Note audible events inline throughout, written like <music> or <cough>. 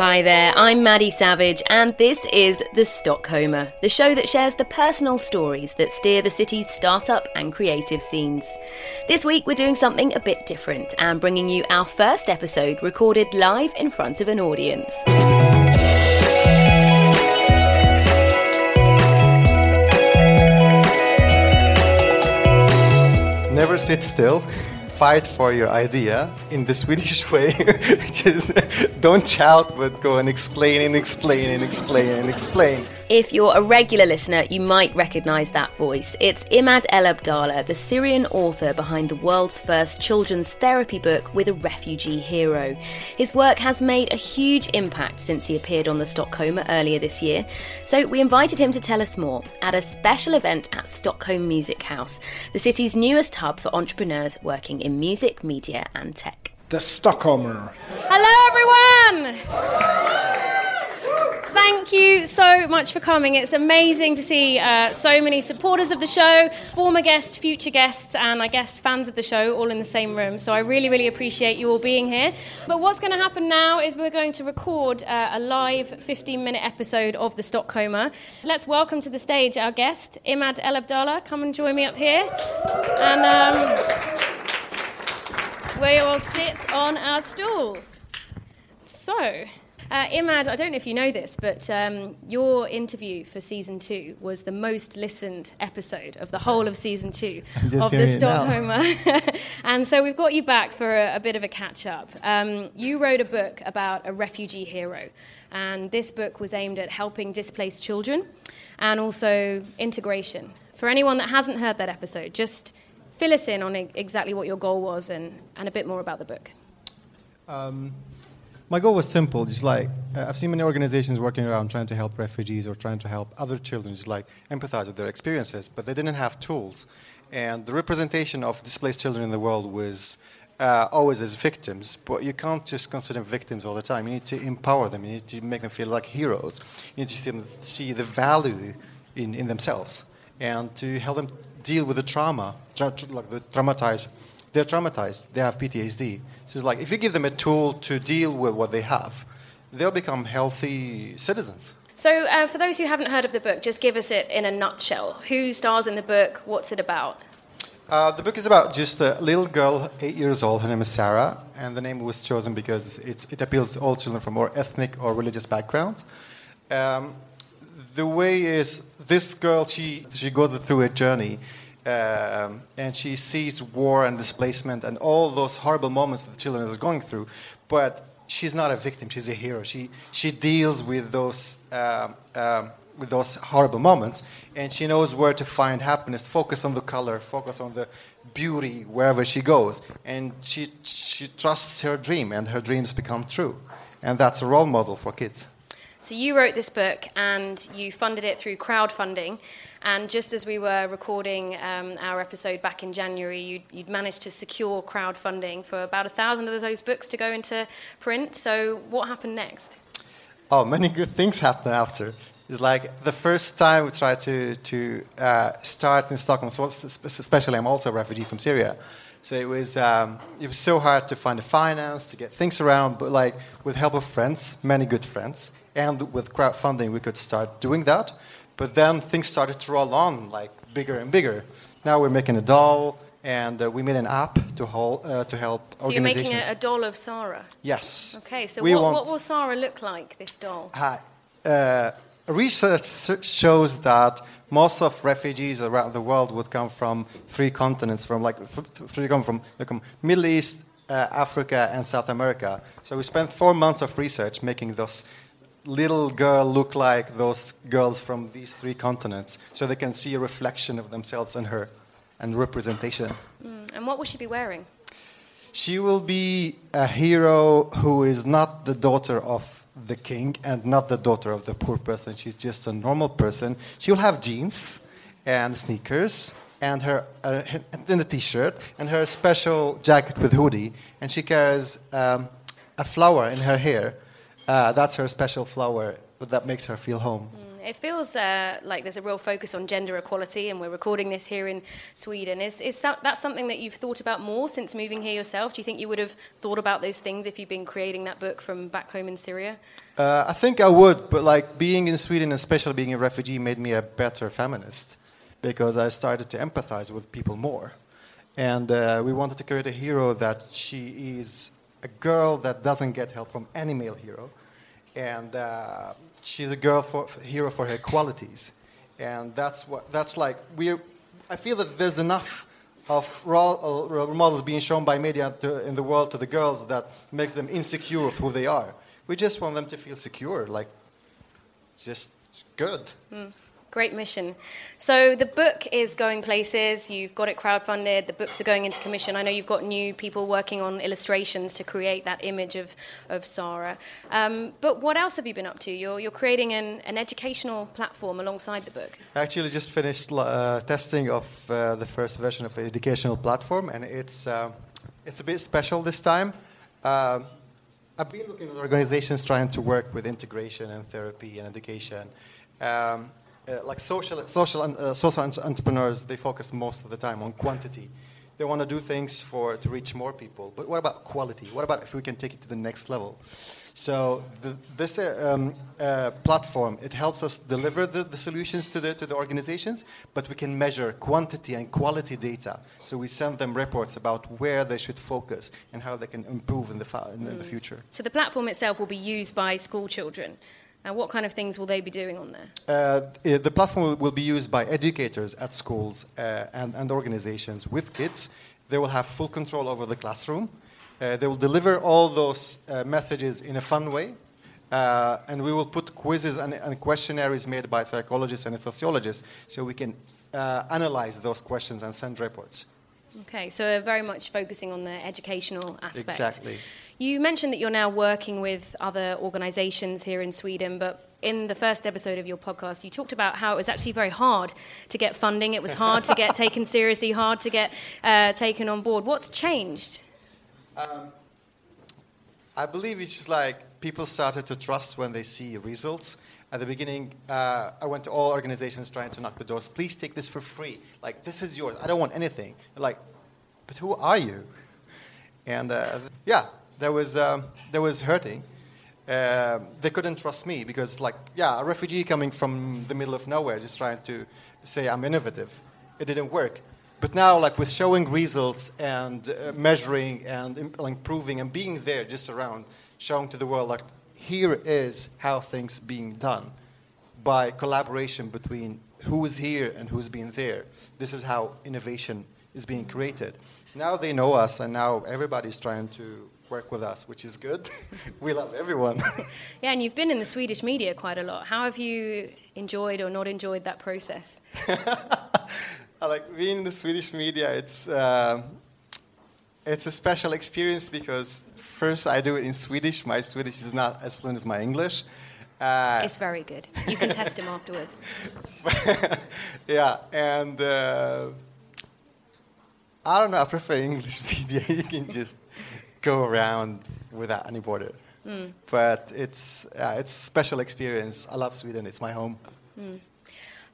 Hi there, I'm Maddy Savage, and this is The Stockholmer, the show that shares the personal stories that steer the city's startup and creative scenes. This week, we're doing something a bit different and bringing you our first episode recorded live in front of an audience. Never sit still. Fight for your idea in the <laughs> Swedish way, which is don't shout, but go and explain and explain and explain and explain. If you're a regular listener, you might recognise that voice. It's Imad Elabdala, the Syrian author behind the world's first children's therapy book with a refugee hero. His work has made a huge impact since he appeared on the Stockholmer earlier this year, so we invited him to tell us more at a special event at Stockholm Music House, the city's newest hub for entrepreneurs working in music, media, and tech. The Stockholmer. Hello, everyone! Thank you so much for coming. It's amazing to see uh, so many supporters of the show, former guests, future guests, and I guess fans of the show all in the same room. So I really, really appreciate you all being here. But what's going to happen now is we're going to record uh, a live 15 minute episode of The Stockholmer. Let's welcome to the stage our guest, Imad Elabdala. Come and join me up here. And. Um, we will sit on our stools. So, uh, Imad, I don't know if you know this, but um, your interview for season two was the most listened episode of the whole of season two <laughs> of the Stockholmer. <laughs> and so we've got you back for a, a bit of a catch up. Um, you wrote a book about a refugee hero, and this book was aimed at helping displaced children and also integration. For anyone that hasn't heard that episode, just fill us in on exactly what your goal was and, and a bit more about the book. Um, my goal was simple. Just like uh, I've seen many organizations working around trying to help refugees or trying to help other children, just like empathize with their experiences, but they didn't have tools. And the representation of displaced children in the world was uh, always as victims, but you can't just consider victims all the time. You need to empower them. You need to make them feel like heroes. You need to see, them, see the value in, in themselves and to help them deal with the trauma, like the traumatized. They're traumatized. They have PTSD. So it's like if you give them a tool to deal with what they have, they'll become healthy citizens. So, uh, for those who haven't heard of the book, just give us it in a nutshell. Who stars in the book? What's it about? Uh, the book is about just a little girl, eight years old. Her name is Sarah, and the name was chosen because it appeals to all children from more ethnic or religious backgrounds. Um, the way is this girl she she goes through a journey um, and she sees war and displacement and all those horrible moments that the children are going through but she's not a victim she's a hero. She she deals with those um, um, with those horrible moments and she knows where to find happiness. Focus on the color focus on the beauty wherever she goes and she she trusts her dream and her dreams become true. And that's a role model for kids. So you wrote this book and you funded it through crowdfunding. And just as we were recording um, our episode back in January, you'd, you'd, managed to secure crowdfunding for about a thousand of those books to go into print. So what happened next? Oh, many good things happened after. It's like the first time we tried to, to uh, start in Stockholm, so especially I'm also a refugee from Syria. So it was um, it was so hard to find the finance to get things around, but like with help of friends, many good friends, and with crowdfunding, we could start doing that. But then things started to roll on like bigger and bigger. Now we're making a doll, and uh, we made an app to, hold, uh, to help so organizations. So you're making a, a, doll of Sarah? Yes. Okay, so what, what, will Sarah look like, this doll? Uh, research shows that most of refugees around the world would come from three continents, from like three come from like, Middle East, uh, Africa, and South America. So we spent four months of research making those little girl look like those girls from these three continents so they can see a reflection of themselves in her and representation. Mm. And what will she be wearing? She will be a hero who is not the daughter of the king and not the daughter of the poor person. She's just a normal person. She will have jeans and sneakers and her, uh, and a t-shirt and her special jacket with hoodie and she carries um, a flower in her hair uh, that's her special flower that makes her feel home. Mm, It feels uh, like there's a real focus on gender equality, and we're recording this here in Sweden. Is, is that, that something that you've thought about more since moving here yourself? Do you think you would have thought about those things if you'd been creating that book from back home in Syria? Uh, I think I would, but like being in Sweden, especially being a refugee, made me a better feminist because I started to empathize with people more. And uh, we wanted to create a hero that she is a girl that doesn't get help from any male hero. And uh, she's a girl for, hero for her qualities. And that's what that's like. We, I feel that there's enough of role, uh, role models being shown by media to, in the world to the girls that makes them insecure of who they are. We just want them to feel secure, like just good. Mm. Great mission. So the book is going places. You've got it crowdfunded. The books are going into commission. I know you've got new people working on illustrations to create that image of, of Sarah. Um, but what else have you been up to? You're, you're creating an, an educational platform alongside the book. I actually just finished uh, testing of uh, the first version of an educational platform, and it's, uh, it's a bit special this time. Uh, I've been looking at organizations trying to work with integration and therapy and education. Um, uh, like social, social, uh, social entrepreneurs, they focus most of the time on quantity. They want to do things for to reach more people. But what about quality? What about if we can take it to the next level? So the, this uh, um, uh, platform it helps us deliver the, the, solutions to the to the organizations, but we can measure quantity and quality data. So we send them reports about where they should focus and how they can improve in the in, in the mm. future. So the platform itself will be used by school children. And what kind of things will they be doing on there? Uh, the platform will be used by educators at schools uh, and, and, organizations with kids. They will have full control over the classroom. Uh, they will deliver all those uh, messages in a fun way. Uh, and we will put quizzes and, and, questionnaires made by psychologists and sociologists so we can uh, analyze those questions and send reports. Okay, so very much focusing on the educational aspect. Exactly. You mentioned that you're now working with other organisations here in Sweden, but in the first episode of your podcast, you talked about how it was actually very hard to get funding. It was hard to get <laughs> taken seriously, hard to get uh, taken on board. What's changed? Um, I believe it's just like people started to trust when they see results. At the beginning, uh, I went to all organizations trying to knock the doors. Please take this for free. Like, this is yours. I don't want anything. They're like, but who are you? And uh, yeah, there was, um, there was hurting. Uh, they couldn't trust me because, like, yeah, a refugee coming from the middle of nowhere just trying to say I'm innovative. It didn't work. But now, like, with showing results and uh, measuring and improving and being there just around, showing to the world, like, here is how things being done by collaboration between who is here and who's been there. This is how innovation is being created. Now they know us, and now everybody's trying to work with us, which is good. <laughs> we love everyone. <laughs> yeah, and you've been in the Swedish media quite a lot. How have you enjoyed or not enjoyed that process? <laughs> I like being in the Swedish media. It's uh, it's a special experience because first I do it in Swedish. My Swedish is not as fluent as my English. Uh, it's very good. You can test him afterwards. <laughs> yeah, and uh, I don't know. I prefer English <laughs> media. you can just go around without any border. Mm. But it's uh, it's a special experience. I love Sweden. It's my home. Mm.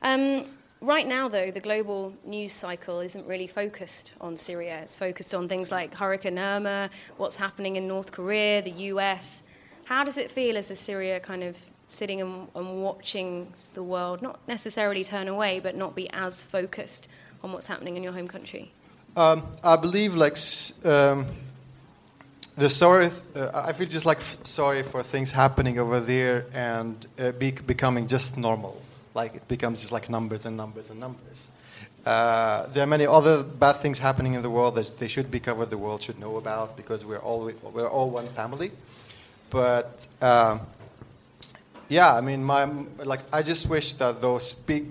Um, Right now, though, the global news cycle isn't really focused on Syria. It's focused on things like Hurricane Irma, what's happening in North Korea, the US. How does it feel as a Syria kind of sitting and, and watching the world not necessarily turn away, but not be as focused on what's happening in your home country? Um, I believe, like, um, the sorry, uh, I feel just like sorry for things happening over there and uh, be, becoming just normal like it becomes just like numbers and numbers and numbers. Uh, there are many other bad things happening in the world that they should be covered. The world should know about because we're all we're all one family. But um, yeah, I mean, my like I just wish that those big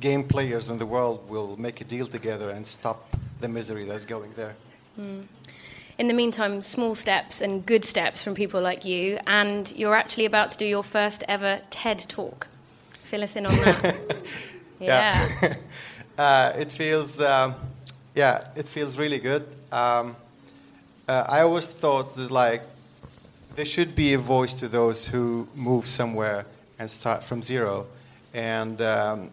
game players in the world will make a deal together and stop the misery that's going there. Mm. In the meantime, small steps and good steps from people like you, and you're actually about to do your first ever TED talk. Fill us in on that. yeah. yeah. <laughs> uh, it feels, um, yeah, it feels really good. Um, uh, I always thought that like there should be a voice to those who move somewhere and start from zero. And um,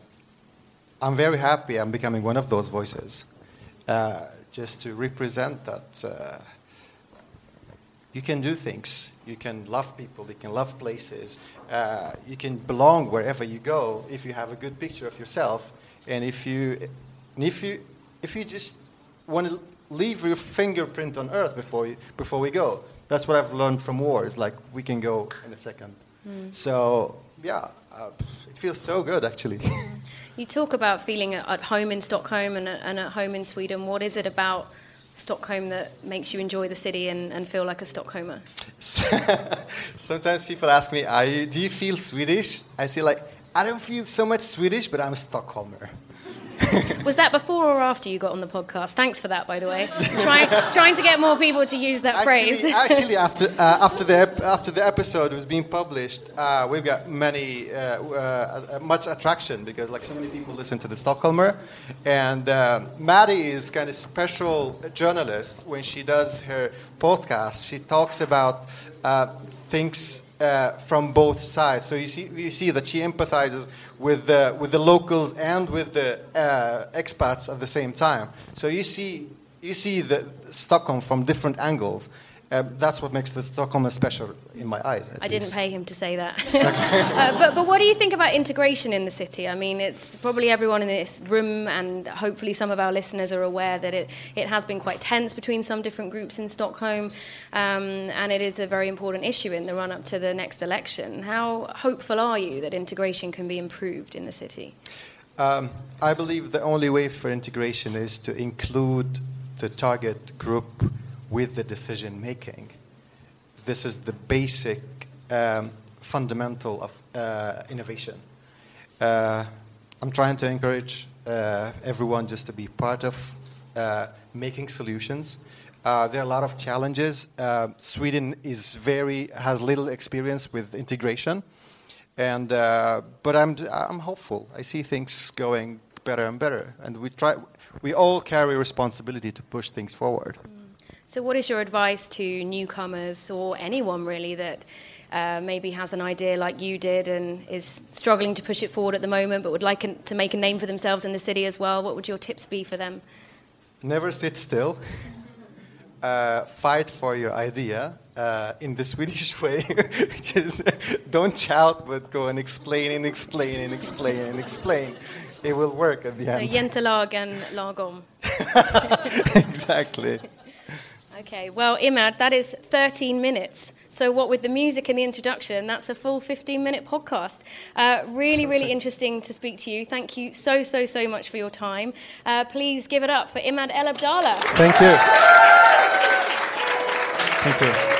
I'm very happy I'm becoming one of those voices, uh, just to represent that uh, you can do things. You can love people. You can love places. Uh, you can belong wherever you go if you have a good picture of yourself, and if you, and if you, if you just want to leave your fingerprint on Earth before you, before we go. That's what I've learned from war. wars. Like we can go in a second. Mm. So yeah, uh, it feels so good actually. <laughs> you talk about feeling at home in Stockholm and, and at home in Sweden. What is it about? Stockholm that makes you enjoy the city and, and feel like a Stockholmer? <laughs> Sometimes people ask me, you, "Do you feel Swedish?" I say, "Like I don't feel so much Swedish, but I'm a Stockholmer." <laughs> Was that before or after you got on the podcast? Thanks for that, by the way. trying, trying to get more people to use that actually, phrase. <laughs> actually, after uh, after the after the episode was being published, uh, we've got many uh, uh much attraction because like so many people listen to the Stockholmer, and uh, Maddy is kind of special journalist when she does her podcast. She talks about uh, things from both sides. So you see you see that she empathizes with the, with the locals and with the uh, expats at the same time. So you see, you see the Stockholm from different angles. Uh, that's what makes the Stockholm special in my eyes. I least. didn't pay him to say that. <laughs> uh, but, but what do you think about integration in the city? I mean, it's probably everyone in this room, and hopefully some of our listeners are aware that it, it has been quite tense between some different groups in Stockholm, um, and it is a very important issue in the run up to the next election. How hopeful are you that integration can be improved in the city? Um, I believe the only way for integration is to include the target group with the decision making. This is the basic um, fundamental of uh, innovation. Uh, I'm trying to encourage uh, everyone just to be part of uh, making solutions. Uh, there are a lot of challenges. Uh, Sweden is very has little experience with integration, and but I'm I'm hopeful. I see things going better and better, and we try. We all carry responsibility to push things forward. Mm. So, what is your advice to newcomers or anyone really that uh, maybe has an idea like you did and is struggling to push it forward at the moment, but would like an, to make a name for themselves in the city as well? What would your tips be for them? Never sit still. Uh, fight for your idea uh, in the Swedish <laughs> way, which is don't shout, but go and explain and explain and explain and explain. It will work at the end. So, jantelagen lagom. <laughs> exactly. Okay, well, Imad, that is 13 minutes. So, what with the music and the introduction, that's a full 15 minute podcast. Uh, really, really interesting to speak to you. Thank you so, so, so much for your time. Uh, please give it up for Imad Elabdala. Thank you. Thank you.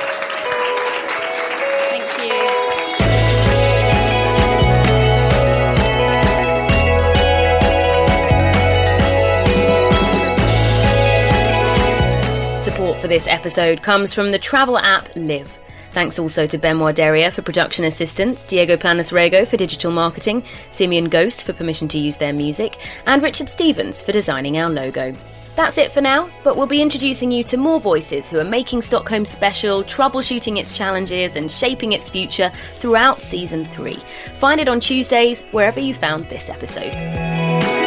For this episode comes from the travel app Live. Thanks also to Benoit Deria for production assistance, Diego Planas Rego for digital marketing, Simian Ghost for permission to use their music, and Richard Stevens for designing our logo. That's it for now, but we'll be introducing you to more voices who are making Stockholm special, troubleshooting its challenges, and shaping its future throughout season three. Find it on Tuesdays, wherever you found this episode.